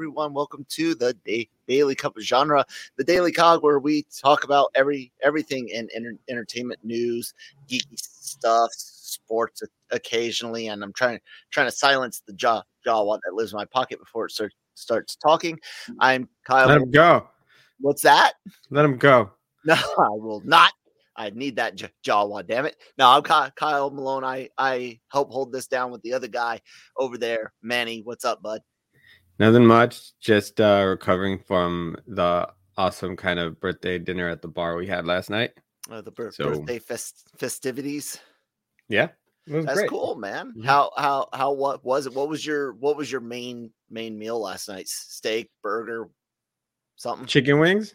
Everyone. Welcome to the da- Daily Cup of Genre, the Daily Cog, where we talk about every everything in enter- entertainment news, geeky stuff, sports occasionally. And I'm trying trying to silence the jaw jaw that lives in my pocket before it start, starts talking. I'm Kyle. Let him go. What's that? Let him go. No, I will not. I need that j- Jawa, damn it. No, I'm Ky- Kyle Malone. I, I help hold this down with the other guy over there. Manny, what's up, bud? Nothing much. Just uh, recovering from the awesome kind of birthday dinner at the bar we had last night. Uh, the bir- So- birthday fest- festivities. Yeah, That's great. cool, man. Mhm. How how how what was it? What was your what was your main main meal last night? Steak, burger, something. Chicken wings,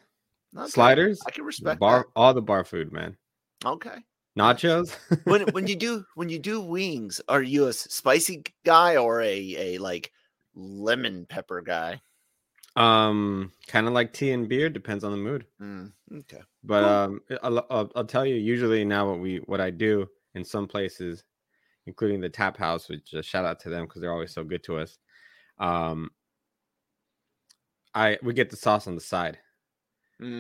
Okay, sliders, I can respect bar, all the bar food, man. Okay. Nachos. when when you do when you do wings, are you a spicy guy or a a like lemon pepper guy? um, kind of like tea and beer. Depends on the mood. Mm, okay. But um, I'll, I'll, I'll tell you. Usually now, what we what I do in some places, including the Tap House, which uh, shout out to them because they're always so good to us. Um, I we get the sauce on the side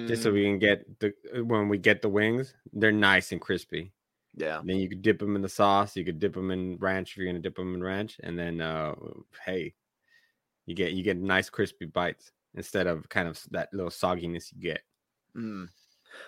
just so Mm, we can get the uh, when we get the wings, they're nice and crispy. yeah. Then you could dip them in the sauce. You could dip them in ranch if you're gonna dip them in ranch, and then uh, hey, you get you get nice crispy bites instead of kind of that little sogginess you get. Mm.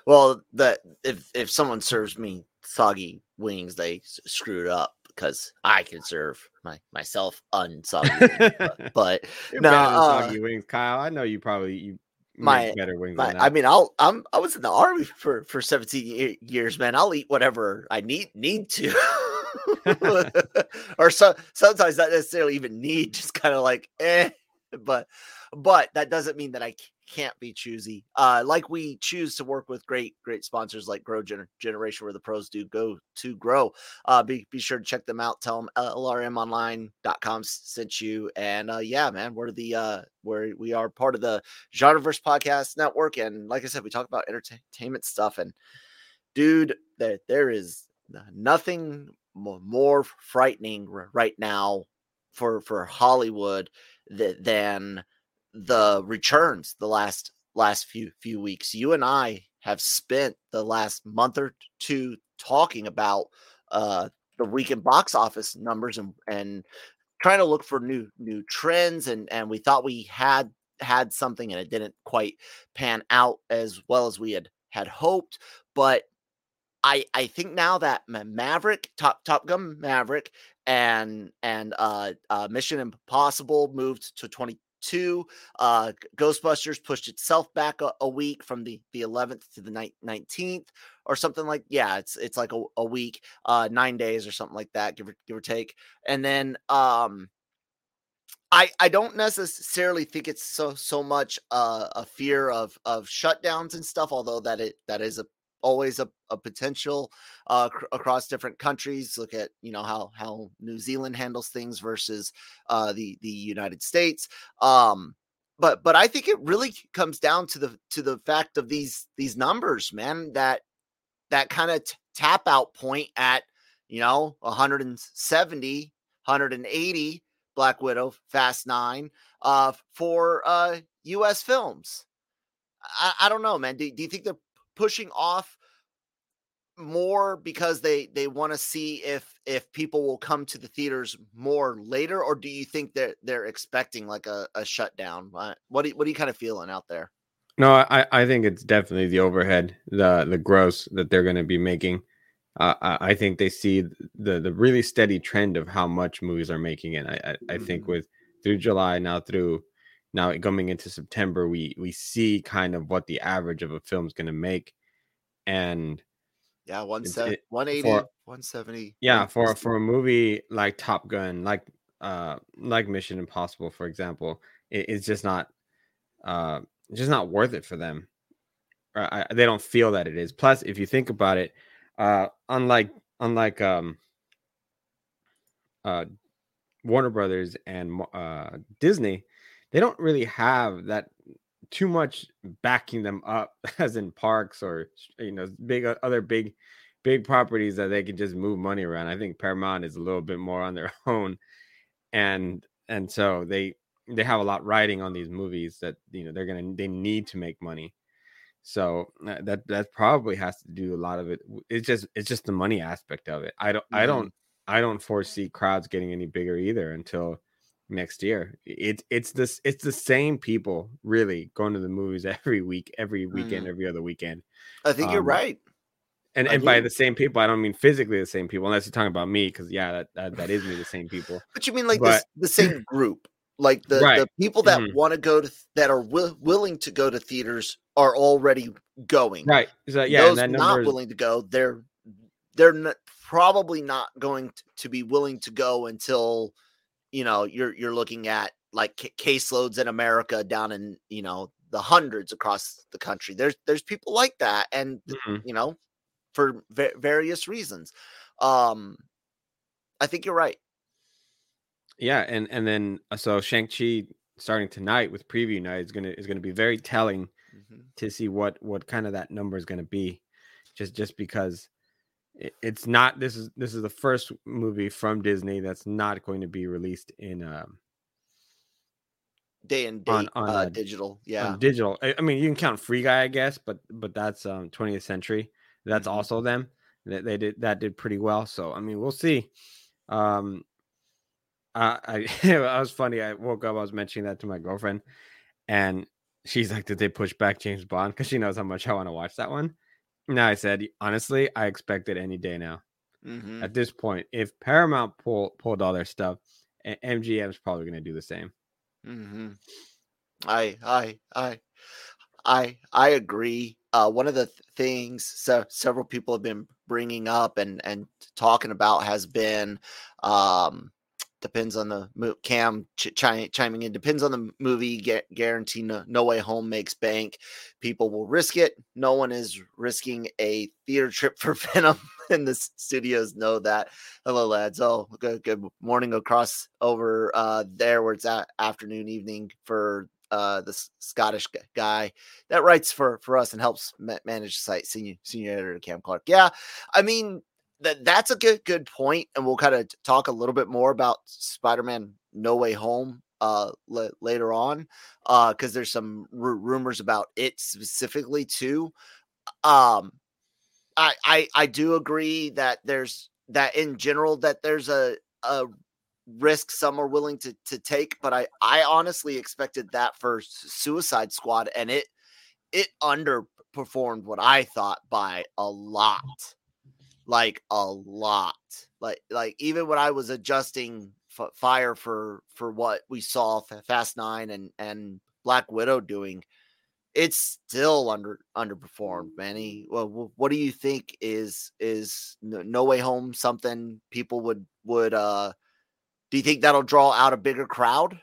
Well, that if if someone serves me soggy wings, they s- screwed up because I can serve my myself unsoggy. but, but No, uh, soggy wings, Kyle. I know you probably you My- better wings. my, I mean, I'll I'm I was in the army for for 17 years, man. I'll eat whatever I need need to. or so sometimes not necessarily even need, just kind of like eh. But but that doesn't mean that I can't be choosy. Uh, like we choose to work with great great sponsors like Grow Gener- Generation, where the pros do go to grow. Uh, be be sure to check them out. Tell them lrmonline.com sent you. And uh, yeah, man, we're the uh, where we are part of the Genreverse Podcast Network. And like I said, we talk about entertainment stuff. And dude, there there is nothing more frightening right now for for Hollywood th- than the returns the last last few few weeks. You and I have spent the last month or two talking about uh the weekend box office numbers and and trying to look for new new trends and and we thought we had had something and it didn't quite pan out as well as we had had hoped but I I think now that Maverick, Top Top Gun Maverick, and and uh, uh Mission Impossible moved to 22. Uh Ghostbusters pushed itself back a, a week from the the 11th to the 19th or something like yeah, it's it's like a, a week, uh 9 days or something like that, give or give or take. And then um I I don't necessarily think it's so so much uh, a fear of of shutdowns and stuff, although that it that is a always a, a potential uh, cr- across different countries. Look at you know how how New Zealand handles things versus uh, the the United States. Um, but but I think it really comes down to the to the fact of these these numbers, man. That that kind of t- tap out point at you know 170, 180 Black Widow, Fast Nine, uh, for uh US films. I, I don't know, man. Do, do you think they're pushing off more because they they want to see if if people will come to the theaters more later, or do you think that they're, they're expecting like a, a shutdown? What what do what are you kind of feeling out there? No, I, I think it's definitely the overhead, the the gross that they're going to be making. Uh, I, I think they see the the really steady trend of how much movies are making, and I I, I think Mhm. with through July now through now coming into September, we we see kind of what the average of a film is going to make, and Yeah, one it- 180, for- 170. yeah, for for a movie like Top Gun, like uh like Mission Impossible, for example, it, it's just not uh just not worth it for them. Or I, they don't feel that it is. Plus, if you think about it, uh unlike unlike um uh Warner Brothers and uh Disney, they don't really have that too much backing them up as in parks or you know big other big big properties that they can just move money around. I think Paramount is a little bit more on their own and and so they they have a lot riding on these movies that you know they're gonna they need to make money so uh, that that probably has to do a lot of it it's just it's just the money aspect of it i don't i Mhm. don't i don't foresee crowds getting any bigger either until next year it's it's this it's the same people really going to the movies every week every weekend every other weekend I think you're um, right. and I and by the same people i don't mean physically the same people unless you're talking about me because yeah that, that that is me the same people But you mean like but- this the same group? Like the, Right. the people that Mhm. want to go to that are wi- willing to go to theaters are already going. right so yeah Those and that not is- willing to go, they're they're n- probably not going to be willing to go until you know you're you're looking at like ca- caseloads in America down in you know the hundreds across the country. There's there's people like that, and Mhm. you know for va- various reasons. Um, I think you're right. Yeah, and and then uh, so Shang Chi starting tonight with preview night is gonna is gonna be very telling Mhm. to see what what kind of that number is gonna be, just just because it's not this is this is the first movie from Disney that's not going to be released in um Day and date On- on, uh, uh, digital, yeah. on digital. I, I mean, you can count Free Guy, I guess, but but that's um 20th Century. That's Mhm. also them. That they did that did pretty well. So I mean, we'll see. Um, I I I was funny. I woke up. I was mentioning that to my girlfriend, and she's like, "Did they push back James Bond?" Because she knows how much I want to watch that one. No, I said honestly, I expect it any day now. Mhm. At this point, if Paramount pull, pulled all their stuff, MGM's probably going to do the same. hmm I I I I I agree. Uh, one of the th- things se- several people have been bringing up and and talking about has been um, depends on the mo- Cam ch- chi- chiming in depends on the movie. Gu- guarantee no, no Way Home makes bank. People will risk it. No one is risking a theater trip for Venom, and the studios know that. Hello, lads. Oh, good, good morning across over uh, there where it's at afternoon, evening for uh, the Scottish guy that writes for for us and helps ma- manage the site. Senior senior editor Cam Clark. Yeah, I mean that that's a good good point, and we'll kind of talk a little bit more about Spider-Man No Way Home uh la- later on uh because there's some ru- rumors about it specifically too. Um I, I I do agree that there's that in general that there's a a risk some are willing to to take, but I I honestly expected that for Suicide Squad, and it it underperformed what I thought by a lot, like a lot, like like even when I was adjusting f- fire for for what we saw Fa- Fast Nine and and Black Widow doing it's still under underperformed manny well what do you think is is no, way home something people would would uh do you think that'll draw out a bigger crowd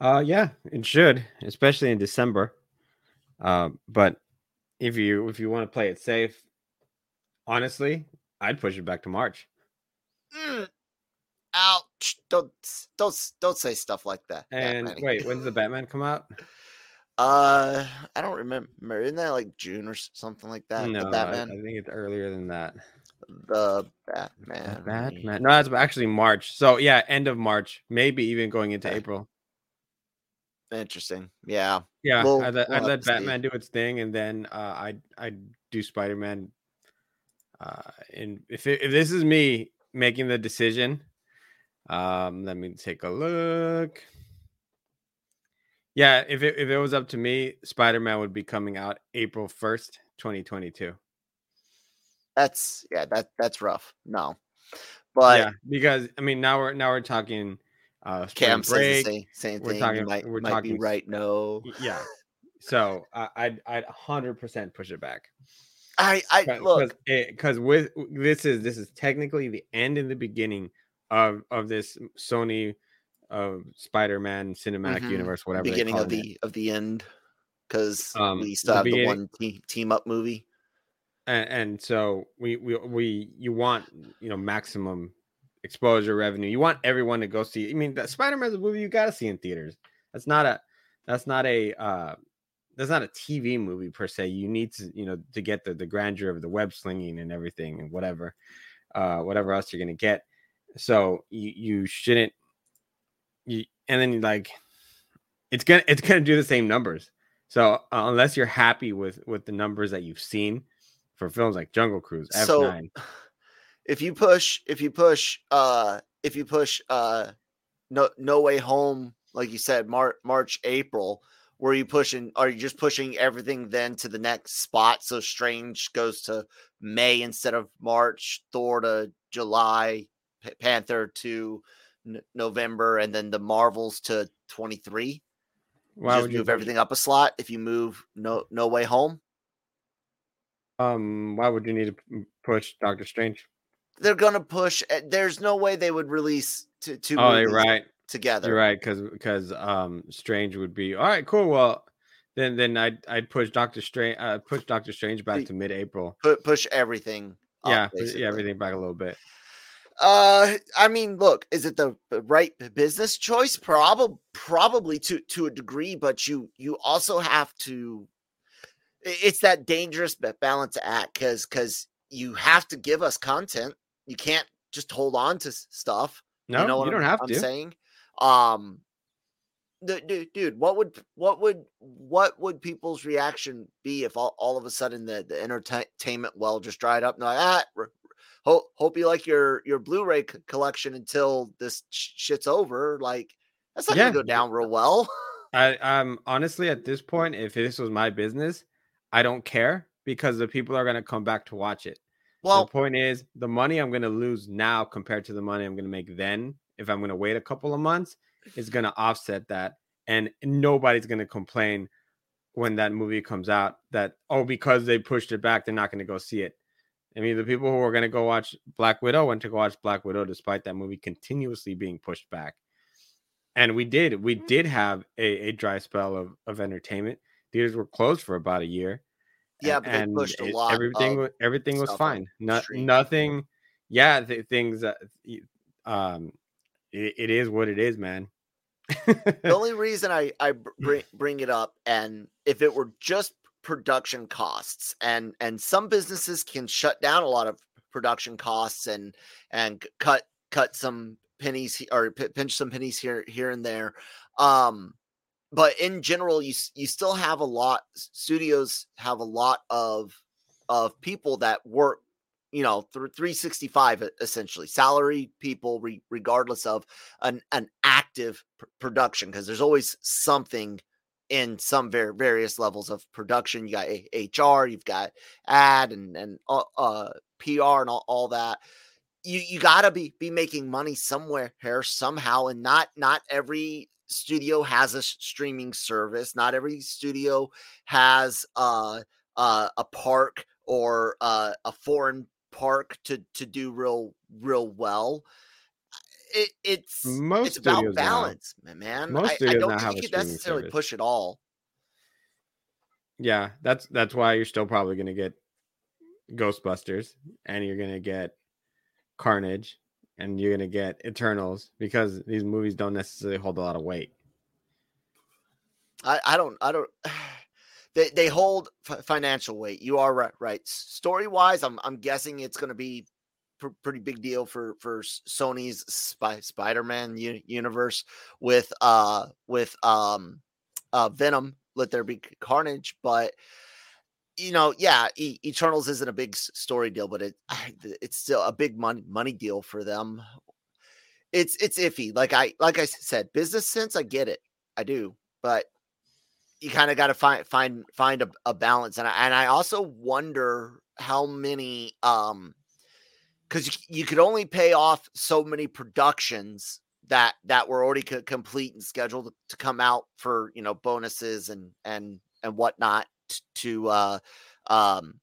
Uh, yeah, it should, especially in December. Uh, but if you if you want to play it safe, honestly, I'd push it back to March. Mm, ouch don't don't don't say stuff like that And Manny. wait, when does the Batman come out? uh i don't remember isn't that like june or something like that no, the I, batman I think it's earlier than that. the The batman Batman. No, that's actually March. So yeah, end of March, maybe even going into Okay. April. interesting yeah Yeah, We'll- I'd let, we'll I'd let to see. Batman do its thing, and then uh, I'd I'd do Spider Man Uh, and if it, if this is me making the decision, um, let me take a look. Yeah, if it, if it was up to me, Spider Man would be coming out April first, twenty twenty two. That's yeah, that that's rough. No, but yeah, because I mean now we're now we're talking uh Cam break. the same, same We're thing. talking- might, we're might be talking- right. No, Yeah. So I, I'd I'd hundred percent push it back. I I look. because with this is this is technically the end and the beginning of of this Sony uh, Spider-Man cinematic Mhm. universe, whatever. beginning of it. the of the end because Um, we still the have the one team, team up movie. and, and so we we we you want you know maximum exposure revenue. You want everyone to go see. I mean, that Spider-Man's a movie you got to see in theaters. That's not a that's not a uh that's not a TV movie per se. You need to you know to get the the grandeur of the web slinging and everything and whatever uh whatever else you're gonna get. So you you shouldn't you and then like it's gonna it's gonna do the same numbers. So uh, unless you're happy with with the numbers that you've seen for films like Jungle Cruise, F9, So if you push, if you push, uh, if you push, uh, no, no way home, like you said, March, March, April, were you pushing? Are you just pushing everything then to the next spot? So Strange goes to May instead of March, Thor to July, P- Panther to N- November, and then the Marvels to twenty three. why just would you move everything up a slot if you move no no way home Um, why would you need to push Doctor Strange? they're gonna push eh, there's no way they would release two, two Oh, movies right. Together You're right, because because um Strange would be all right. Cool. Well, then then I'd I'd push Doctor Strange uh, push Doctor Strange back to mid April. Pu- push everything up, Yeah, yeah, everything back a little bit. uh i mean look is it the right business choice probably probably to to a degree but you you also have to it's that dangerous ba- balance act because because you have to give us content you can't just hold on to stuff No, you, know what don't I'm- have I'm to. saying, um, the, dude, dude, what would what would what would people's reaction be if all, all of a sudden the, the entertainment well just dried up? And like, ah, hope hope you like your your Blu-ray c- collection until this sh- shit's over. Like that's not Yeah. gonna go down real well. I um honestly at this point, if this was my business, I don't care because the people are gonna come back to watch it. Well, the point is the money I'm gonna lose now compared to the money I'm gonna make then, if I'm gonna wait a couple of months, is gonna offset that. And nobody's gonna complain when that movie comes out that oh, because they pushed it back, they're not gonna go see it. I mean, the people who are gonna go watch Black Widow went to go watch Black Widow despite that movie continuously being pushed back. And we did, we mm. did have a, a dry spell of, of entertainment. Theaters were closed for about a year yeah, but they and pushed a lot. everything everything was fine no, nothing yeah th- things um it, it is what it is man the only reason I I bring bring it up, and if it were just production costs, and and some businesses can shut down a lot of production costs and and cut cut some pennies or p- pinch some pennies here here and there. Um, but in general, you you still have a lot. Studios have a lot of of people that work you know through 365 e- essentially salary people re- regardless of an an active pr- production because there's always something in some var- various levels of production you got A- hr you've got ad and and uh, uh pr and all, all that you you got to be be making money somewhere here somehow and not not every studio has a streaming service not every studio has uh uh, a park or uh, a foreign park to to do real real well. It, it's Most it's about studios now- balance, man. most I, I studios don't now think you a could necessarily service. push it all. yeah that's that's why you're still probably gonna get ghostbusters and you're gonna get carnage and you're gonna get eternals because these movies don't necessarily hold a lot of weight I, I don't I don't they they hold f- financial weight. You are right. Right. Story wise, I'm I'm guessing it's going to be pr- pretty big deal for for Sony's Spy- Spider-Man u- universe with uh with um uh Venom. Let there be Carnage, but you know, yeah, e- Eternals isn't a big story deal, but it it's still a big money money deal for them. It's it's iffy. Like I like I said, business sense, I get it, I do, but you kind of got to find find find a, a balance, and I and I also wonder how many um because you, you could only pay off so many productions that that were already co- complete and scheduled to come out for you know bonuses and and and whatnot to uh um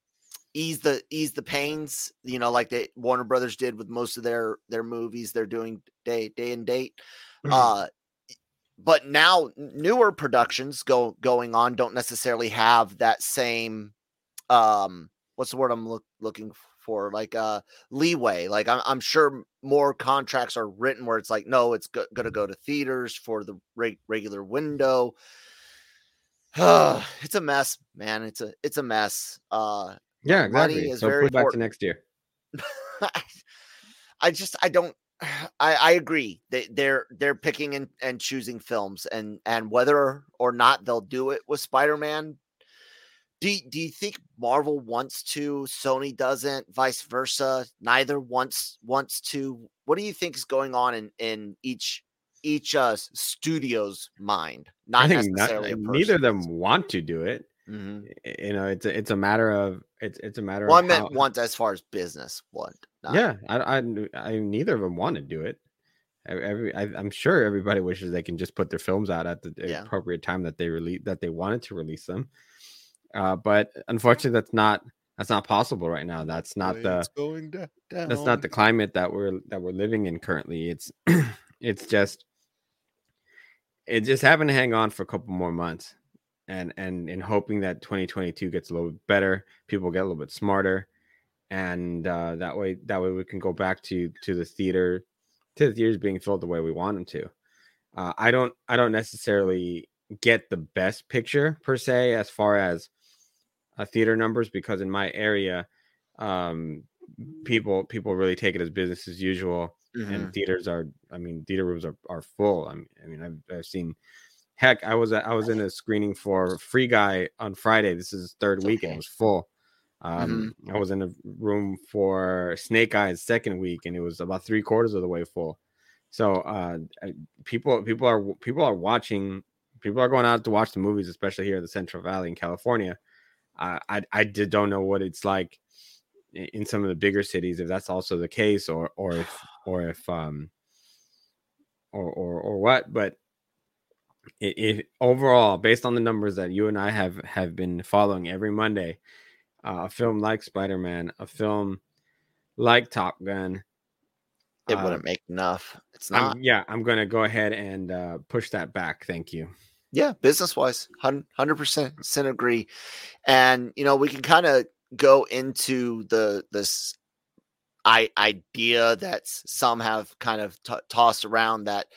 ease the ease the pains you know like they warner brothers did with most of their their movies they're doing day day and date mm-hmm. uh but now newer productions go going on don't necessarily have that same um what's the word i'm look, looking for like uh leeway like I'm, I'm sure more contracts are written where it's like no it's go- going to go to theaters for the re- regular window it's a mess man it's a it's a mess uh yeah exactly is so very put back to next year i just i don't I, I agree. They, they're they're picking and, and choosing films, and and whether or not they'll do it with Spider Man, do, do you think Marvel wants to, Sony doesn't, vice versa? Neither wants wants to. What do you think is going on in in each each uh studio's mind? Not necessarily. Not, neither of them want to do it. Mm-hmm. You know, it's a, it's a matter of it's it's a matter. Well, of I meant how, want as far as business. What? Yeah, I, I I neither of them want to do it. Every I, am sure everybody wishes they can just put their films out at the yeah. appropriate time that they release that they wanted to release them. Uh, but unfortunately, that's not that's not possible right now. That's not the going down. that's not the climate that we're that we're living in currently. It's it's just it's just having to hang on for a couple more months and and in hoping that 2022 gets a little bit better people get a little bit smarter and uh, that way that way we can go back to to the theater to the theaters being filled the way we want them to. Uh, i don't i don't necessarily get the best picture per se as far as uh, theater numbers because in my area, um, people people really take it as business as usual, mm-hmm. and theaters are. I mean, theater rooms are, are full. I mean, I mean, I've, I've seen. Heck, I was I was in a screening for Free Guy on Friday. This is third week and it was full. Um, mm-hmm. I was in a room for Snake Eyes second week, and it was about three quarters of the way full. So uh, people people are people are watching. People are going out to watch the movies, especially here in the Central Valley in California. I I, I did, don't know what it's like in some of the bigger cities if that's also the case or or if or if um or or, or what but if overall based on the numbers that you and i have have been following every monday uh, a film like spider-man a film like top gun it wouldn't uh, make enough. It's not. I'm, yeah i'm gonna go ahead and uh, push that back. Thank you. Yeah, business wise, hundred percent agree. And you know, we can kind of go into the this I, idea that some have kind of t- tossed around that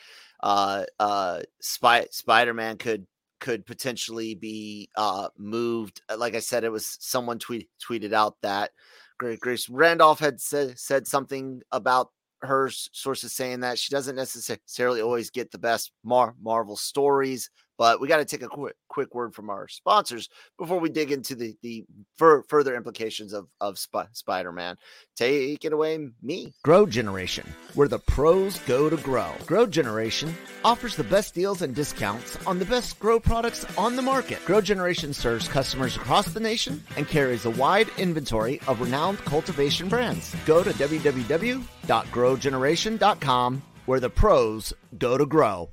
uh uh Spy- Spider-Man could could potentially be uh moved. Uh, like I said, it was someone tweet tweeted out that Grace Randolph had said said something about her sources saying that she doesn't necessarily always get the best Mar- Marvel stories, but we got to take a quick quick word from our sponsors before we dig into the the fur, further implications of of Sp- Spider-Man. Take it away, me. Grow Generation, where the pros go to grow. Grow Generation offers the best deals and discounts on the best grow products on the market. Grow Generation serves customers across the nation and carries a wide inventory of renowned cultivation brands. Go to www.growgeneration.com where the pros go to grow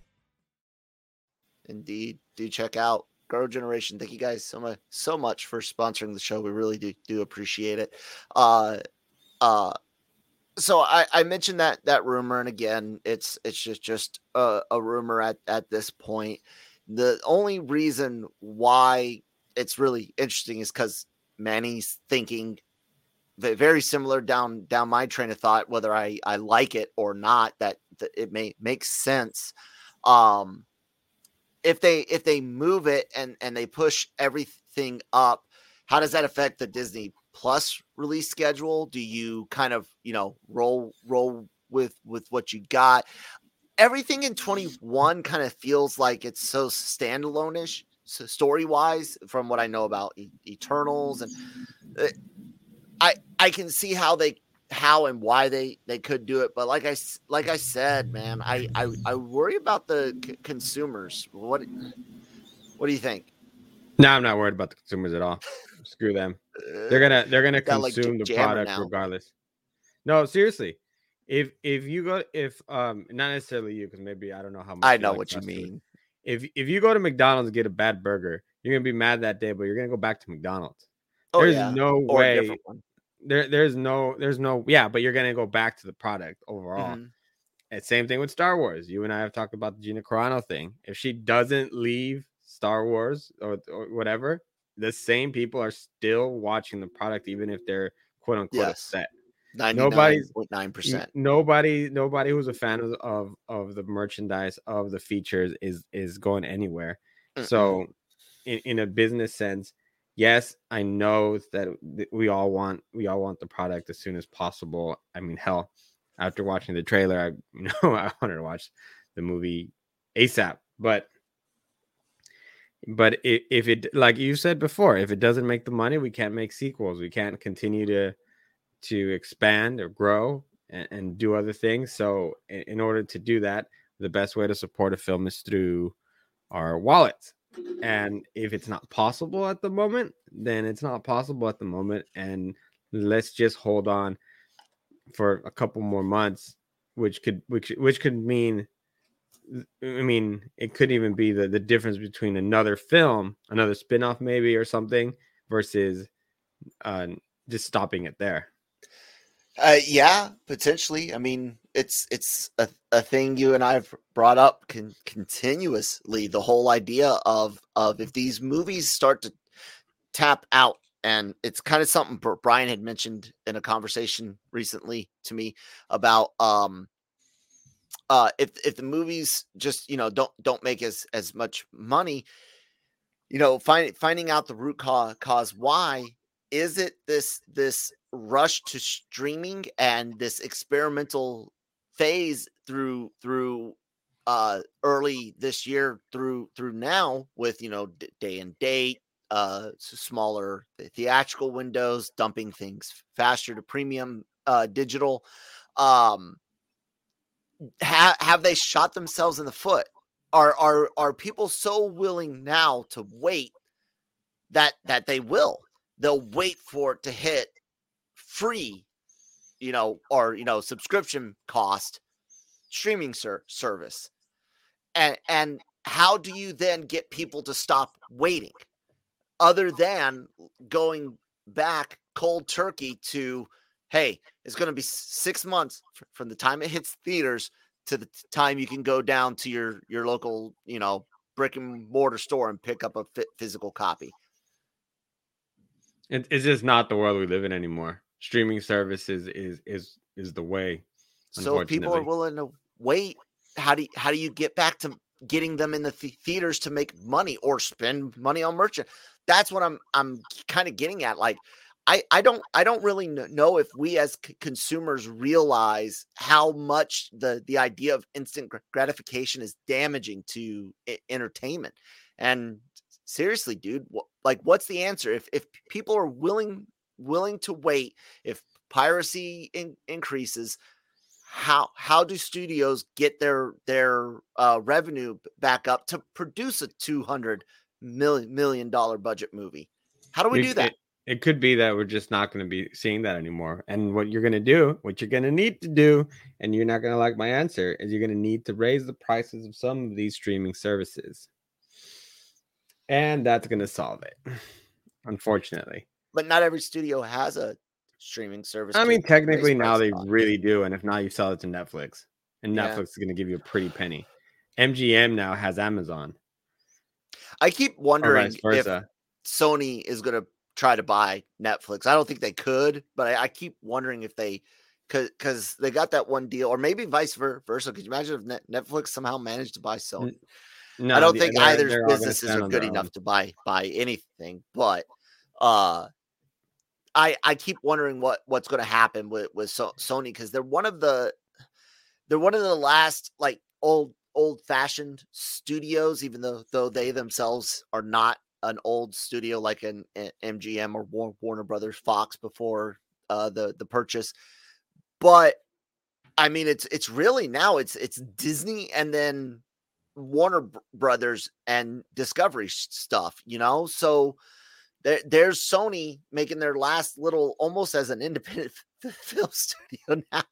indeed. Do check out grow generation. Thank you guys so much so much for sponsoring the show. We really do do appreciate it. Uh uh so I, I mentioned that that rumor and again it's it's just just a, a rumor at at this point. The only reason why it's really interesting is because manny's thinking very similar down down my train of thought whether i i like it or not that, that it may make sense. Um if they if they move it and and they push everything up, how does that affect the Disney Plus release schedule? Do you kind of you know roll roll with with what you got? Everything in 21 kind of feels like it's so standalone-ish story wise from what I know about e- Eternals and uh, I I can see how they how and why they they could do it but like I like I said man I I, I worry about the c- consumers what what do you think No, I'm not worried about the consumers at all. Screw them. They're gonna they're gonna Got, like, consume the product now. regardless. No, seriously. If if you go if um not necessarily you because maybe I don't know how much I know like what you fast food. mean If if you go to McDonald's and get a bad burger, you're gonna be mad that day, but you're gonna go back to McDonald's. oh there's yeah no or way there there's no there's no yeah, but you're gonna go back to the product overall. Mhm. And same thing with Star Wars. You and I have talked about the Gina Carano thing. If she doesn't leave Star Wars or, or whatever, the same people are still watching the product, even if they're quote unquote Yes. upset. Point nine percent. Nobody, nobody who's a fan of, of of the merchandise of the features is is going anywhere. So, in, in a business sense, yes, I know that we all want we all want the product as soon as possible. I mean, hell, after watching the trailer, I you know I wanted to watch the movie ASAP. But but if it like you said before, if it doesn't make the money, we can't make sequels. We can't continue to to expand or grow and, and do other things. So in, in order to do that, the best way to support a film is through our wallets. And if it's not possible at the moment, then it's not possible at the moment. And let's just hold on for a couple more months, which could which which could mean I mean, it could even be the, the difference between another film, another spin-off maybe or something, versus uh just stopping it there. Uh, yeah, potentially. I mean, it's it's a, a thing you and I have brought up con- continuously. The whole idea of of if these movies start to tap out, and it's kind of something Brian had mentioned in a conversation recently to me about um uh if if the movies just you know don't don't make as as much money, you know, find, finding out the root cause cause why is it this this rush to streaming and this experimental phase through through uh early this year through through now with you know d- day and date uh smaller theatrical windows dumping things faster to premium uh digital um ha- have they shot themselves in the foot? Are are are people so willing now to wait that that they will? They'll wait for it to hit free you know or you know subscription cost streaming ser- service and and how do you then get people to stop waiting other than going back cold turkey to hey it's going to be six months from the time it hits theaters to the time you can go down to your your local you know brick and mortar store and pick up a physical copy It, it's just not the world we live in anymore. Streaming services is is is the way. so if people are willing to wait how do you, how do you get back to getting them in the th- theaters to make money or spend money on merchant that's what i'm i'm kind of getting at like i i don't i don't really know if we as c- consumers realize how much the the idea of instant gratification is damaging to e- entertainment and seriously dude wh- like what's the answer if if people are willing willing to wait if piracy in, increases how how do studios get their their uh, revenue back up to produce a 200 million million dollar budget movie how do we It- do that It, it could be that we're just not going to be seeing that anymore. And what you're going to do, what you're going to need to do, and you're not going to like my answer, is you're going to need to raise the prices of some of these streaming services. And that's going to solve it, unfortunately. But not every studio has a streaming service I mean, technically now they on. really do, and if not, you sell it to Netflix, and Yeah. Netflix is going to give you a pretty penny. MGM now has Amazon, i keep wondering if sony is going to try to buy netflix i don't think they could but i, I keep wondering if they because they got that one deal or maybe vice versa could you imagine if Net- netflix somehow managed to buy sony No, I don't the- think either businesses are good enough own. to buy buy anything. But uh, I I keep wondering what what's going to happen with with so- Sony because they're one of the they're one of the last like old old fashioned studios, even though though they themselves are not an old studio like an, an MGM or Warner Brothers Fox before uh, the the purchase. But I mean, it's it's really now it's it's Disney and then Warner Brothers and Discovery stuff, you know. So there, there's Sony making their last little almost as an independent film studio now,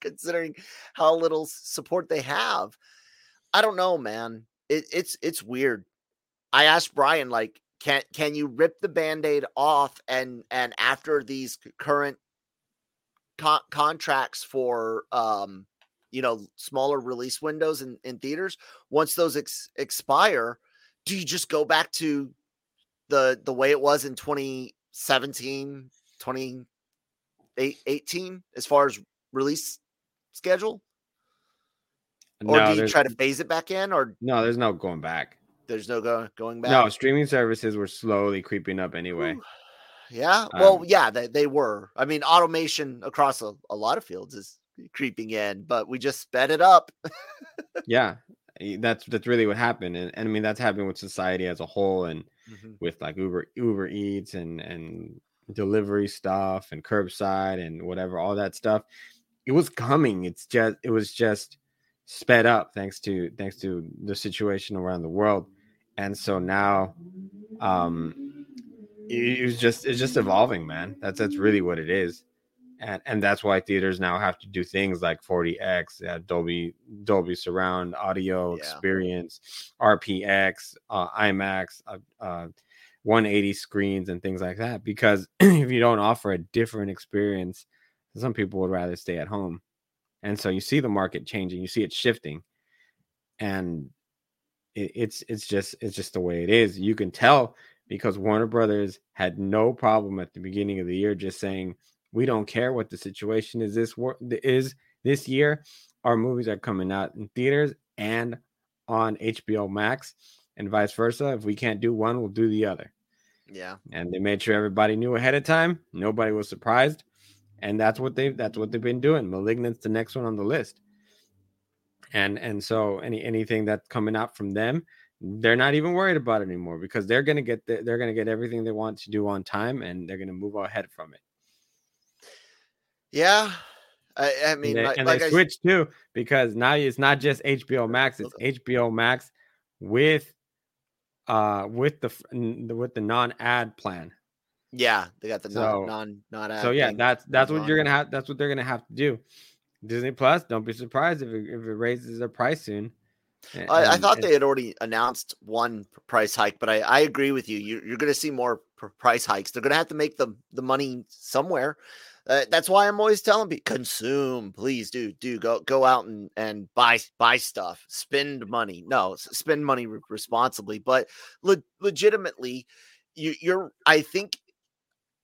considering how little support they have. I don't know, man. It, it's it's weird. I asked Brian, like, can can you rip the band-aid off and and after these current con- contracts for um you know smaller release windows in, in theaters once those ex- expire do you just go back to the the way it was in 2017 2018 as far as release schedule or No, do you try to phase it back in or no, there's no going back. there's no go, going back No, streaming services were slowly creeping up anyway. Ooh. yeah well Um, yeah they, they were i mean automation across a, a lot of fields is creeping in but we just sped it up Yeah, that's that's really what happened, and, and I mean that's happening with society as a whole, and Mhm. with like Uber Uber Eats and and delivery stuff and curbside and whatever all that stuff. It was coming. It's just it was just sped up thanks to thanks to the situation around the world, and so now, um, it, it was just it's just evolving, man. That's that's really what it is. And, and that's why theaters now have to do things like 4DX, uh, Dolby Dolby surround audio Yeah. experience, RPX, uh, IMAX, uh, uh, 180 screens, and things like that. Because if you don't offer a different experience, some people would rather stay at home. And so you see the market changing, you see it shifting, and it, it's it's just it's just the way it is. You can tell because Warner Brothers had no problem at the beginning of the year just saying we don't care what the situation is this wor- is this year. Our movies are coming out in theaters and on HBO Max, and vice versa. If we can't do one, we'll do the other. yeah And they made sure everybody knew ahead of time. Nobody was surprised, and that's what they that's what they've been doing. Malignant's the next one on the list, and and so any anything that's coming out from them, they're not even worried about it anymore because they're gonna get the, they're gonna get everything they want to do on time, and they're gonna move ahead from it. Yeah i, I mean and they, like, and like they I, switched too because now it's not just HBO Max; it's HBO Max with uh with the with the non-ad plan. yeah they got the So- non non non so yeah, that's that's what on. you're gonna have. That's what they're gonna have to do. Disney Plus, don't be surprised if it, if it raises their price soon. I and- thought and- they had already announced one price hike, but I, I agree with you. you you're going to see more price hikes. They're going to have to make the the money somewhere. Uh, that's why I'm always telling people consume, please do do go go out and and buy buy stuff, spend money. No, spend money re- responsibly, but le- legitimately, you, you're. I think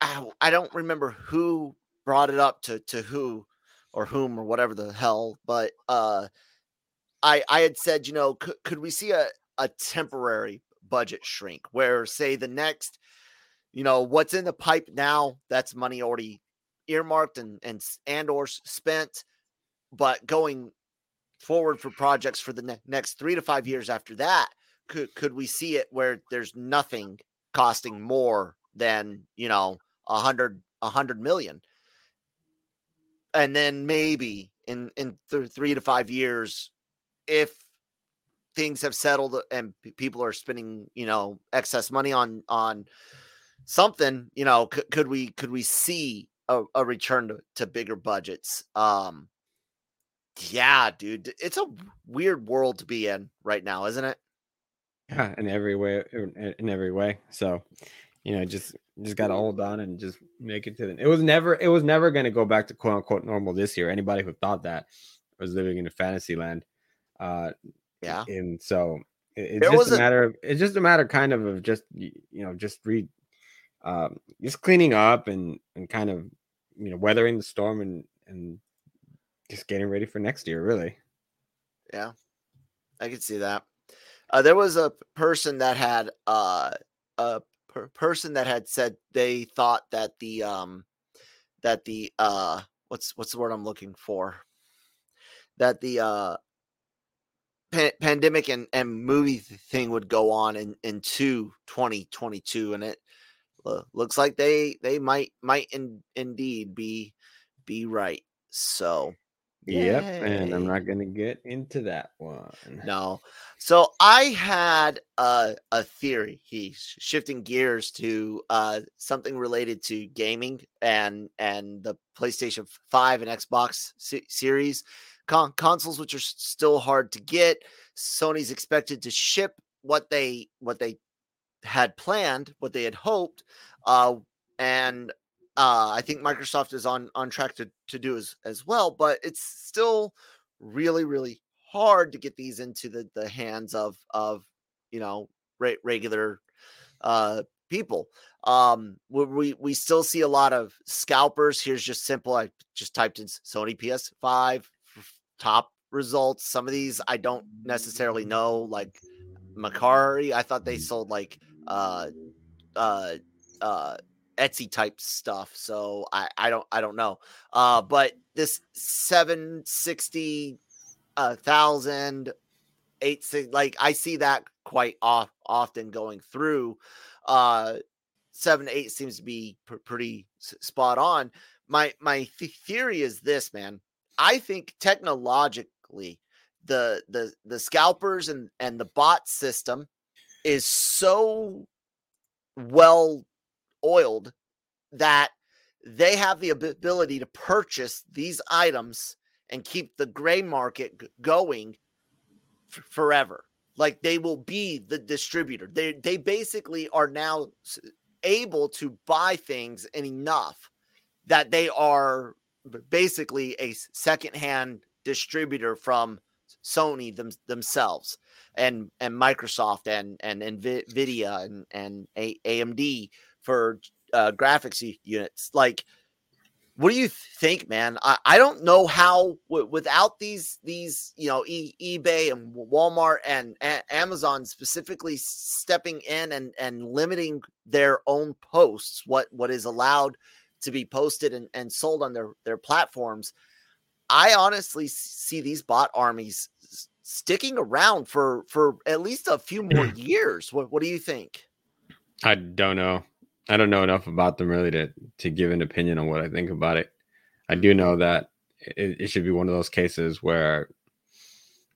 I, I don't remember who brought it up to to who or whom or whatever the hell, but uh I I had said, you know, could, could we see a a temporary budget shrink where say the next you know what's in the pipe now that's money already earmarked and and and or spent but going forward for projects for the ne- next 3 to 5 years after that could could we see it where there's nothing costing more than you know a hundred a hundred million? And then maybe in in th- three to five years if things have settled and p- people are spending you know excess money on on something you know could, could we could we see a, a return to, to bigger budgets um yeah dude it's a weird world to be in right now isn't it yeah, in every way, in, every way. So, you know, just just gotta hold on and just make it to the. It was never, it was never gonna go back to quote unquote normal this year. Anybody who thought that was living in a fantasy land. Uh, yeah and so it- it's There just a a- matter of it's just a matter kind of of just you know just read um just cleaning up and and kind of you know weathering the storm and and just getting ready for next year really Yeah, I could see that. Uh, there was a person that had uh, a per- person that had said they thought that the um that the uh what's what's the word I'm looking for that the uh pa- pandemic and, and movie thing would go on in, into 2022 and it looks like they they might might in, indeed be be right so Yep, and I'm not gonna get into that one. no so i had a, a theory he's shifting gears to uh something related to gaming and and the playstation 5 and xbox se- series con- consoles which are still hard to get sony's expected to ship what they what they had planned what they had hoped uh and uh i think microsoft is on on track to to do as as well but it's still really really hard to get these into the the hands of of you know re- regular uh people. Um we, we still see a lot of scalpers. Here's just simple i just typed in sony ps5 top results. Some of these i don't necessarily know like Mercari, I thought they sold like uh uh uh Etsy type stuff. So I I don't I don't know. Uh but this 760 uh thousand eight six like I see that quite off often going through. Uh seven eight seems to be pr- pretty s- spot on. My my th- theory is this, man. I think technologically the the the scalpers and and the bot system is so well oiled that they have the ability to purchase these items and keep the gray market going f- forever. Like they will be the distributor. They they basically are now able to buy things in enough that they are basically a secondhand distributor from Sony them, themselves and and Microsoft and and Nvidia and and A- AMD for uh, graphics units. Like, what do you think, man? I, I don't know how w- without these these you know e- eBay and Walmart and a- Amazon specifically stepping in and and limiting their own posts, what what is allowed to be posted and, and sold on their their platforms. I honestly see these bot armies sticking around for for at least a few more mm. years. What what do you think? I don't know. I don't know enough about them really to to give an opinion on what I think about it. I do know that it, it should be one of those cases where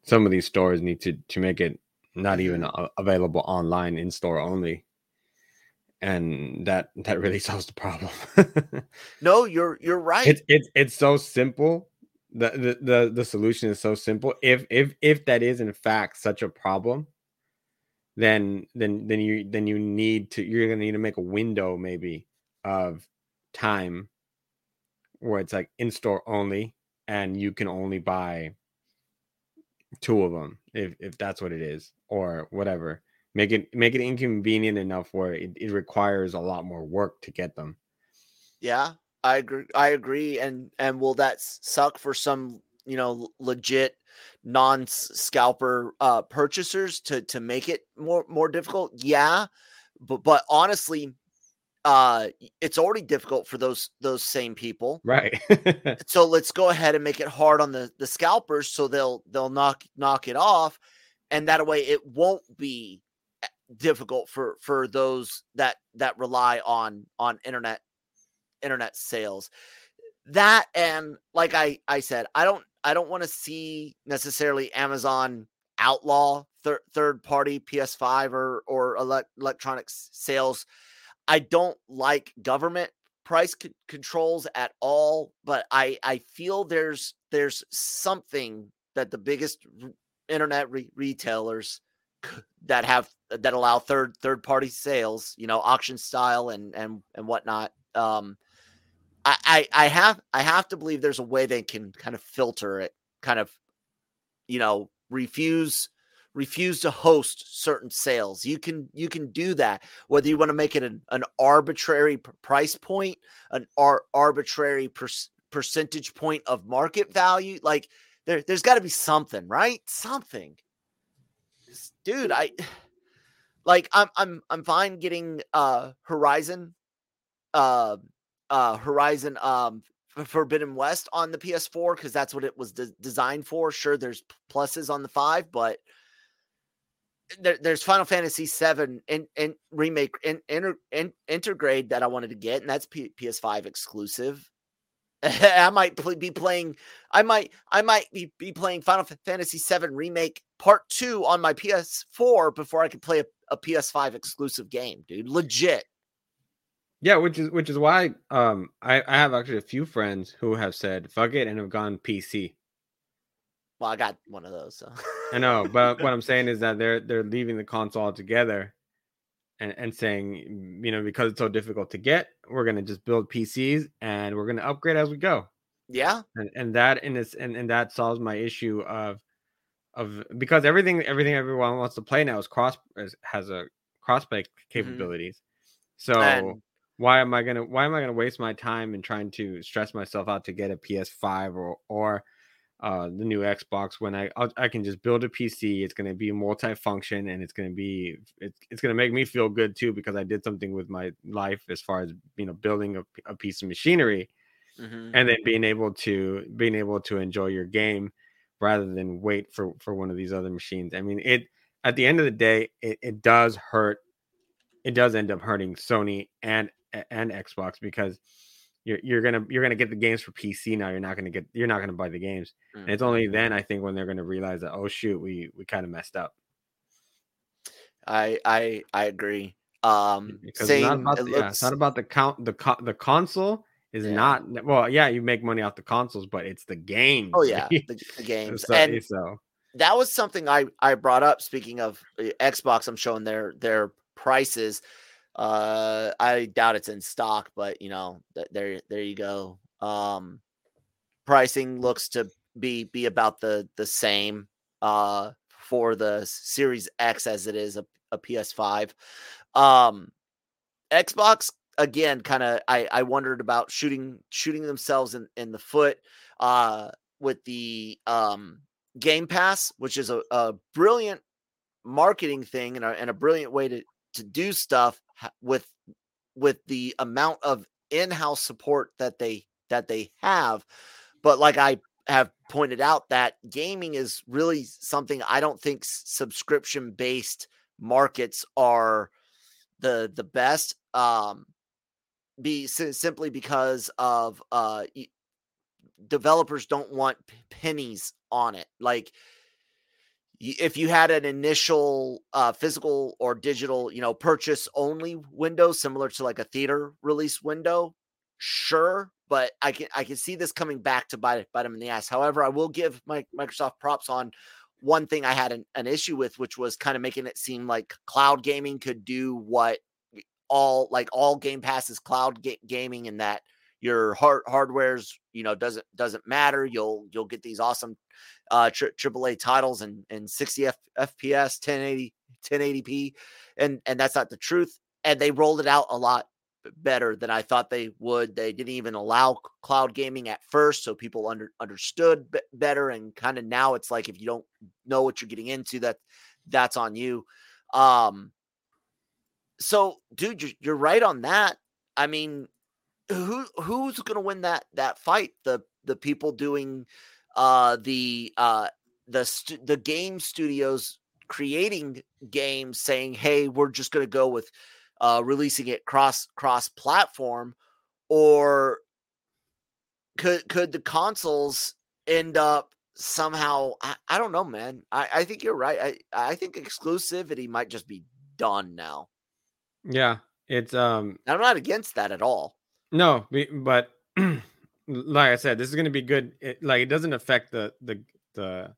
some of these stores need to to make it not even mm-hmm. a- available online in store only, and that that really solves the problem. No, you're you're right. it's it's it's so simple. The, the the solution is so simple. If if if that is in fact such a problem, then then then you then you need to you're gonna need to make a window maybe of time where it's like in store only and you can only buy two of them if if that's what it is or whatever. Make it make it inconvenient enough where it, it requires a lot more work to get them. Yeah, I agree. I agree. And and will that suck for some you know legit non scalper uh, purchasers to to make it more more difficult? Yeah, but but honestly, uh, it's already difficult for those those same people. right So let's go ahead and make it hard on the the scalpers so they'll they'll knock knock it off, and that way it won't be eh, difficult for for those that that rely on on internet internet sales. That and like i i said i don't i don't want to see necessarily amazon outlaw thir- third party ps5 or or elec- electronics sales. I don't like government price c- controls at all but i i feel there's there's something that the biggest internet re- retailers that have that allow third third party sales you know auction style and and and whatnot um I, I have I have to believe there's a way they can kind of filter it, kind of, you know, refuse refuse to host certain sales. You can you can do that whether you want to make it an, an arbitrary price point, an ar- arbitrary per- percentage point of market value. Like there there's got to be something, right? Something. Dude, I like I'm I'm I'm fine getting uh Horizon uh uh Horizon um Forbidden West on the PS4 because that's what it was de- designed for. Sure, there's pluses on the five, but there, there's Final Fantasy VII and and remake and inter, in, intergrade that I wanted to get, and that's P, PS5 exclusive. I might pl- be playing. I might. I might be, be playing Final Fantasy VII remake part two on my PS4 before I can play a, a PS5 exclusive game, dude. Legit. Yeah, which is which is why um I, I have actually a few friends who have said fuck it and have gone PC. Well, I got one of those. So. I know, but what I'm saying is that they're they're leaving the console altogether and, and saying, you know, because it's so difficult to get, we're gonna just build PCs and we're gonna upgrade as we go. Yeah. And and that in this and, and that solves my issue of of because everything everything everyone wants to play now is cross is, has a crossplay capabilities. So And- why am I gonna why am I gonna waste my time in trying to stress myself out to get a PS5 or or uh the new Xbox when I I'll, I can just build a PC. It's gonna be multifunction and it's gonna be it's it's gonna make me feel good too because I did something with my life as far as you know building a, a piece of machinery Mhm. and then being able to being able to enjoy your game rather than wait for for one of these other machines. I mean it at the end of the day it, it does hurt it does end up hurting Sony and and Xbox because you're you're gonna you're gonna get the games for PC now. You're not gonna get you're not gonna buy the games. And it's only then I think when they're gonna realize that oh shoot we we kind of messed up. I I I agree. Um, Because same. it's not about it the, yeah, it's not about the count the co- the console is Yeah. not well yeah you make money off the consoles but it's the game. oh yeah, the, the games so, and so that was something I I brought up. Speaking of uh, Xbox, I'm showing their their prices. Uh, I doubt it's in stock, but you know, th- there there you go. Um, pricing looks to be be about the the same uh for the Series X as it is a, a PS5. Um, Xbox again, kind of I I wondered about shooting shooting themselves in in the foot. Uh, with the um Game Pass, which is a, a brilliant marketing thing and a, and a brilliant way to to do stuff with with the amount of in-house support that they that they have. But like I have pointed out, that gaming is really something I don't think subscription based markets are the the best. Um, be si- simply because of uh developers don't want pennies on it like if you had an initial uh physical or digital you know purchase only window similar to like a theater release window sure but i can i can see this coming back to bite, bite them in the ass. However i will give my microsoft props on one thing i had an, an issue with which was kind of making it seem like cloud gaming could do what all like all game passes cloud ga- gaming and that your hard hardware's you know doesn't doesn't matter you'll you'll get these awesome uh tri- AAA titles and and 60 F- fps 1080 1080p and and that's not the truth and they rolled it out a lot better than I thought they would they didn't even allow cloud gaming at first so people under understood b- better and kind of now it's like if you don't know what you're getting into that that's on you um so dude you're, you're right on that i mean who who's going to win that that fight? The the people doing uh the uh the stu- the game studios creating games saying hey we're just going to go with uh releasing it cross cross platform or could could the consoles end up somehow I, I don't know man. I, I think you're right. I, I think exclusivity might just be done now. Yeah. It's um i'm not against that at all No, but like I said, this is going to be good. It, like it doesn't affect the the the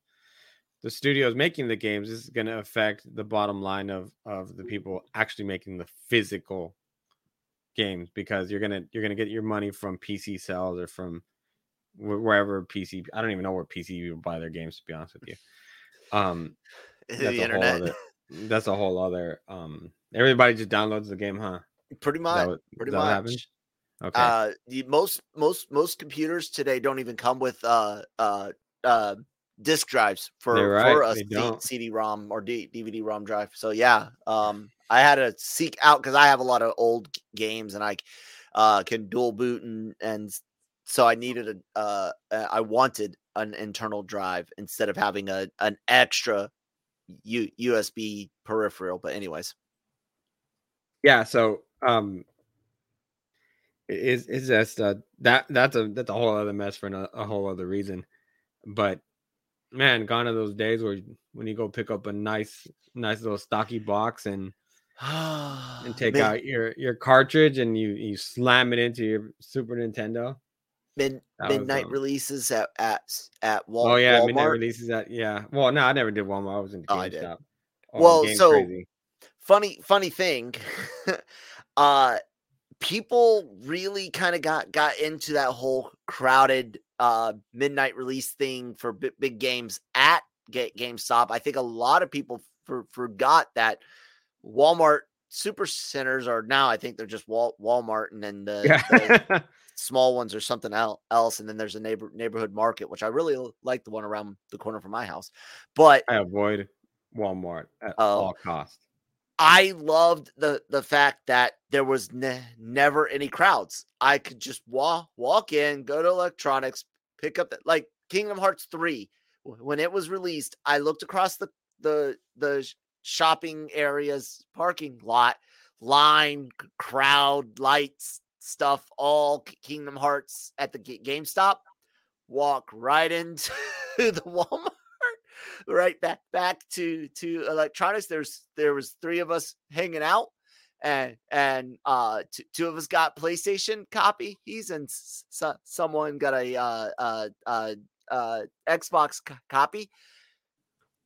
the studios making the games. This is going to affect the bottom line of of the people actually making the physical games because you're gonna you're gonna get your money from PC sales or from wherever PC. I don't even know where PC people buy their games. To be honest with you, um, the that's a whole internet other. That's a whole other. Um, everybody just downloads the game, huh? pretty much that pretty that much? Okay. uh the most most most computers today don't even come with uh uh uh disk drives for They're for right, a C- cd-rom or D- dvd-rom drive so yeah um i had to seek out because i have a lot of old games and i uh can dual boot and and so I needed a uh, uh, I wanted an internal drive instead of having a an extra U- USB peripheral. But anyways, yeah. So um, is is just uh, that that's a that's a whole other mess for a, a whole other reason. But man, gone are those days where when you go pick up a nice nice little stocky box and and take Mid- out your your cartridge and you you slam it into your Super Nintendo. mid, That was, midnight um, releases at at at Wal- oh yeah, Walmart. midnight releases at Yeah. Well, no, I never did Walmart. I was in Oh, GameStop. Oh, Well, Game so- Crazy. funny funny thing uh people really kind of got got into that whole crowded uh midnight release thing for big, big games at Ga- GameStop. I think a lot of people for, forgot that Walmart super centers are now I think they're just Wal- Walmart and then the, the small ones are something else and then there's a neighbor neighborhood market which I really like the one around the corner from my house. But I avoid Walmart at Oh. all costs. I loved the the fact that there was ne- never any crowds. I could just walk walk in, go to electronics, pick up the, like Kingdom Hearts 3 when it was released, I looked across the the the shopping areas parking lot, line, crowd, lights, stuff, all Kingdom Hearts at the Ga- GameStop. Walk right into the Walmart right back back to to electronics there's there was three of us hanging out and and uh t- two of us got playstation copy he's and s- someone got a uh uh uh, uh xbox co- copy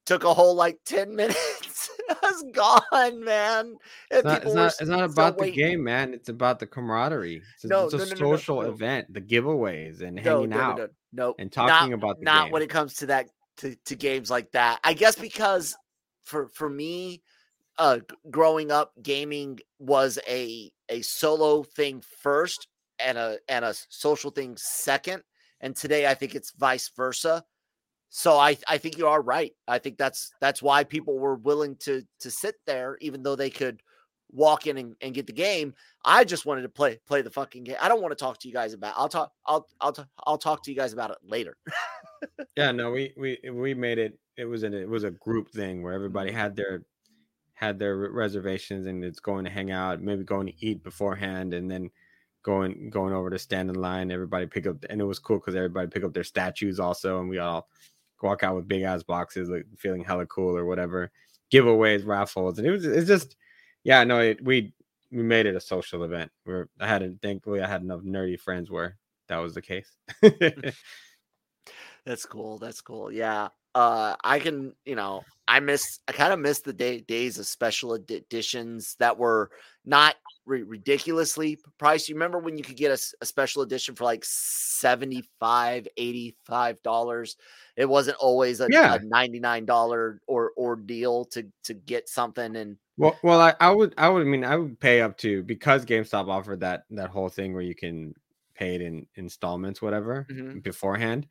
took a whole like 10 minutes was gone man It's not, it's not, it's not about the waiting. game, man. It's about the camaraderie. It's a, No, it's a no, no, no, social event, the giveaways and hanging out no, no, and not- talking about the not game. when it comes to that to, to games like that i guess because for for me uh growing up gaming was a a solo thing first and a and a social thing second and today i think it's vice versa. So i i think you are right. I think that's that's why people were willing to to sit there even though they could walk in and, and get the game i just wanted to play play the fucking game i don't want to talk to you guys about i'll talk i'll i'll, t- I'll talk to you guys about it later Yeah, no, we we we made it. It was an it was a group thing where everybody Mm-hmm. had their had their reservations and it's going to hang out, maybe going to eat beforehand, and then going going over to stand in line. Everybody pick up, and it was cool because everybody pick up their statues also, and we all walk out with big ass boxes, like feeling hella cool or whatever. Giveaways, raffles, and it was it's just yeah, no, it, we we made it a social event. I had not thankfully I had enough nerdy friends where that was the case. That's cool. That's cool. Yeah. Uh, I can, you know, I miss, I kind of miss the day, days of special editions that were not ri- ridiculously priced. You remember when you could get a special edition for like 75 $85? It wasn't always a, Yeah. a $99 or ordeal to, to get something. And Well, well, I, I would, I would I mean, I would pay up to because GameStop offered that that whole thing where you can pay it in installments, whatever, Mhm. beforehand.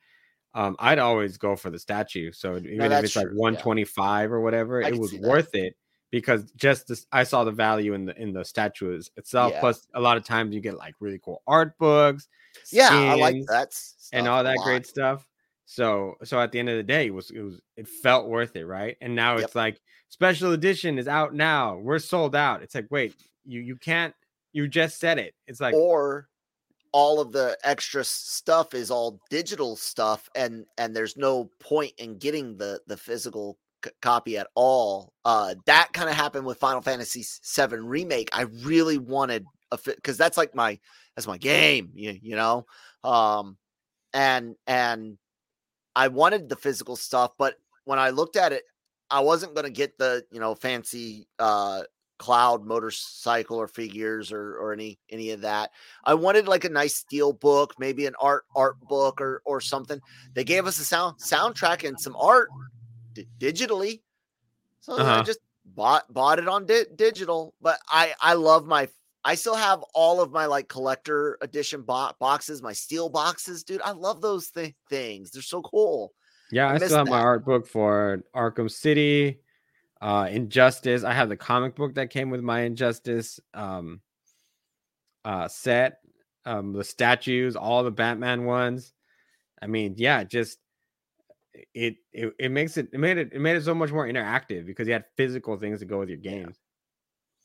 Um, I'd always go for the statue. So even if that's it's like true, yeah. one twenty five or whatever, I it was worth it because just this, I saw the value in the in the statues itself. Yeah. Plus, a lot of times you get like really cool art books, yeah, I like that. and all that great stuff. So so at the end of the day, it was it was it felt worth it, right? And now Yep. it's like special edition is out now. We're sold out. It's like, wait, you you can't you just said it. It's like or all of the extra stuff is all digital stuff and and there's no point in getting the the physical c- copy at all uh that kind of happened with final fantasy 7 remake i really wanted a because that's like my that's my game you, you know um and and i wanted the physical stuff but when i looked at it i wasn't going to get the you know fancy uh cloud motorcycle or figures or or any any of that I wanted like a nice steel book, maybe an art art book or or something. They gave us a sound soundtrack and some art di- digitally, so I Uh-huh. just bought bought it on di- digital. But I I love my I still have all of my like collector edition bo- boxes, my steel boxes, dude. I love those thi- things. They're so cool. yeah, I I still have my art book for Arkham City, uh Injustice. I have the comic book that came with my Injustice um uh set. um, the statues, all the Batman ones. I mean, yeah, just it it, it makes it it made it it made it so much more interactive because you had physical things to go with your games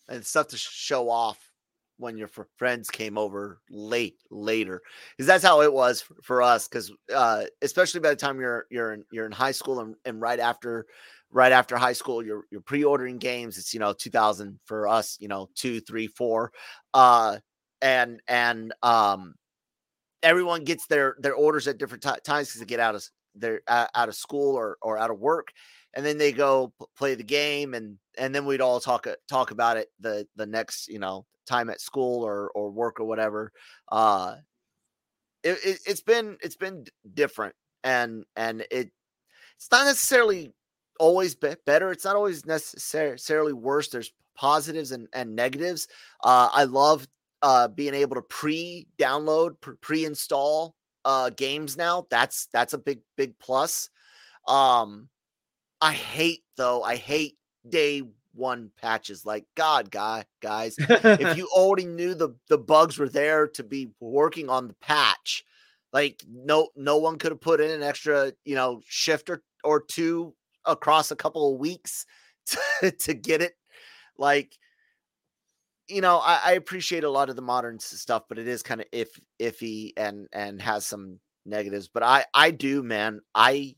and stuff to show off when your friends came over late later because that's how it was for, for us because uh, especially by the time you're you're in, you're in high school and, and right after right after high school you're you're pre-ordering games it's you know 2000 for us you know two three four uh and and um everyone gets their their orders at different t- times because they get out of they're out of school or or out of work and then they go play the game and and then we'd all talk uh, talk about it the the next you know time at school or or work or whatever uh it, it it's been it's been different and and it it's not necessarily always be- better it's not always necessarily worse there's positives and, and negatives uh i love uh being able to pre-download pre-install uh games now that's that's a big big plus um i hate though i hate day one patches like god guy guys if you already knew the the bugs were there to be working on the patch like no no one could have put in an extra you know shift or, or two across a couple of weeks to, to get it like you know, I, I, appreciate a lot of the modern stuff, but it is kind of if iffy and and has some negatives. But I I do, man. I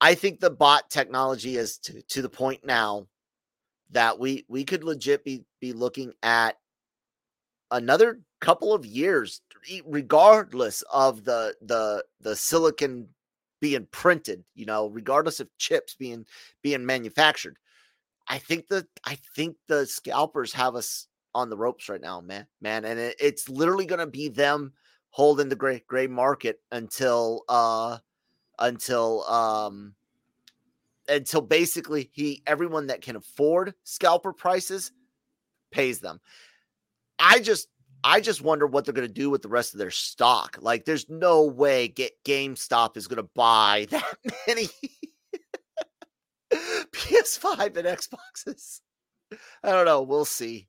I think the bot technology is to, to the point now that we we could legit be be looking at another couple of years, regardless of the the the silicon being printed. You know, regardless of chips being being manufactured I think the I think the scalpers have us on the ropes right now, man, man, and it, it's literally going to be them holding the gray gray market until uh until um until basically he everyone that can afford scalper prices pays them. I just I just wonder what they're going to do with the rest of their stock. Like, there's no way get GameStop is going to buy that many PS5 and Xboxes. I don't know. We'll see.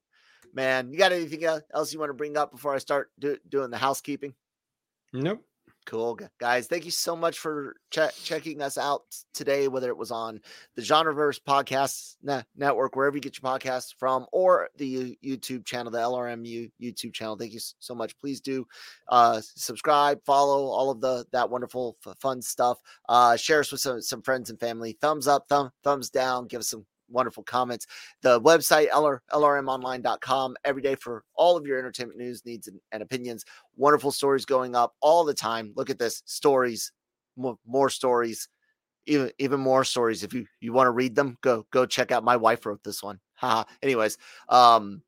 Man, you got anything else you want to bring up before I start do, doing the housekeeping? Nope. Cool, guys. Thank you so much for ch- checking us out today, whether it was on the Genreverse Podcast Network, wherever you get your podcasts from, or the YouTube channel, the LRMU YouTube channel. Thank you so much. Please do uh, subscribe, follow all of the that wonderful, f- fun stuff. Uh, share us with some, some friends and family. Thumbs up, thumb, thumbs down. Give us some wonderful comments. The website, LR, lrmonline.com, every day for all of your entertainment news, needs, and, and opinions. Wonderful stories going up all the time. Look at this stories, more, more stories, even even more stories. If you you want to read them, go go check out. My wife wrote this one. Anyways, um,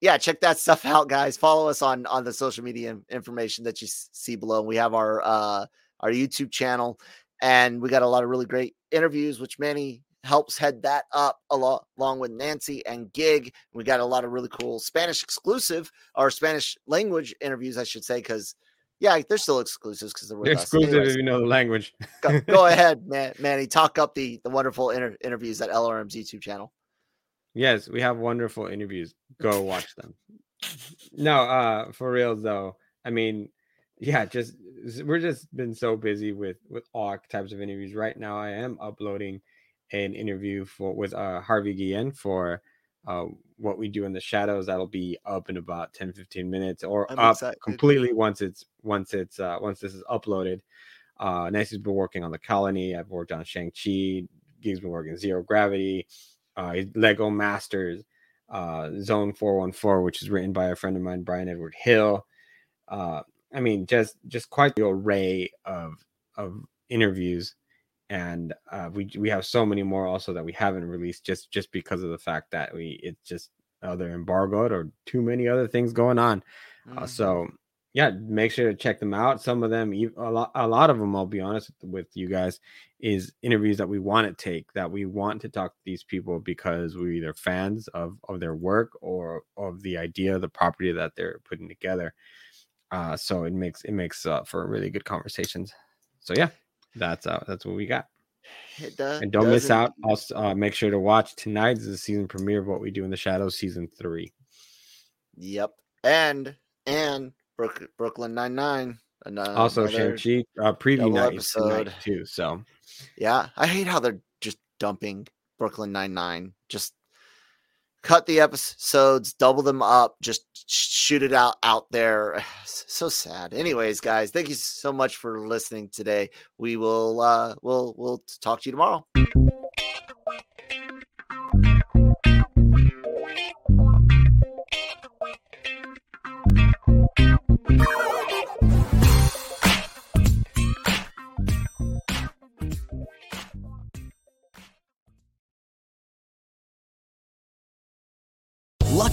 yeah, check that stuff out, guys. Follow us on on the social media information that you see below. We have our uh our YouTube channel, and we got a lot of really great interviews, which Manny helps head that up along, along with Nancy and Gig. We got a lot of really cool Spanish exclusive or Spanish language interviews, I should say, because yeah, they're still exclusives because they're, they're exclusive Anyways, if you know the language. go, go, ahead, man, Manny. Talk up the the wonderful inter- interviews at LRM's YouTube channel. Yes, we have wonderful interviews. Go watch them. no, uh, for real though. I mean, yeah, just we're just been so busy with with all types of interviews. Right now, I am uploading an interview for with uh, Harvey Guillen for uh, what we do in the shadows. That'll be up in about 10, 15 minutes or I'm up excited. completely once it's once it's uh, once this is uploaded. Uh, Nancy's been working on the colony. I've worked on Shang Chi. Gig's been working Zero Gravity, uh, Lego Masters, uh, Zone Four One Four, which is written by a friend of mine, Bryan Edward Hill. Uh, I mean, just just quite the array of of interviews and uh, we we have so many more also that we haven't released just just because of the fact that we it's just either embargoed or too many other things going on. Uh, mm-hmm. Uh, so yeah, make sure to check them out. Some of them, a lot, a lot of them, I'll be honest with you guys, is interviews that we want to take, that we want to talk to these people because we're either fans of of their work or of the idea, the property that they're putting together. Uh, so it makes it makes uh, for really good conversations. So yeah, that's uh that's what we got. Does, and don't miss out. Also, uh, make sure to watch tonight is the season premiere of what we do in the shadows, season three. Yep. And and Brook, Brooklyn Nine Nine. also, Shang Chi uh, preview night episode. episode too. So Yeah, I hate how they're just dumping Brooklyn Nine Nine. Just cut the episodes, double them up, just shoot it out out there. So sad. Anyways, guys, thank you so much for listening today. We will uh we'll we'll talk to you tomorrow.